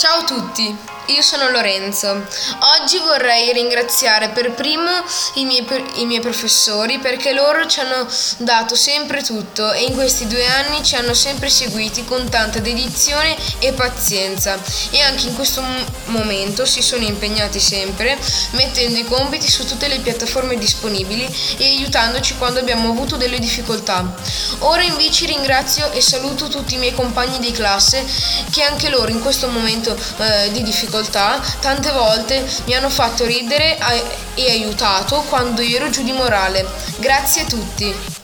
Ciao a tutti, io sono Lorenzo. Oggi vorrei ringraziare per primo i miei, i miei, professori perché loro ci hanno dato sempre tutto e in questi due anni ci hanno sempre seguiti con tanta dedizione e pazienza e anche in questo momento si sono impegnati sempre mettendo i compiti su tutte le piattaforme disponibili e aiutandoci quando abbiamo avuto delle difficoltà. Ora invece ringrazio e saluto tutti i miei compagni di classe che anche loro in questo momento eh, di difficoltà, tante volte mi hanno fatto ridere e aiutato quando ero giù di morale. Grazie a tutti.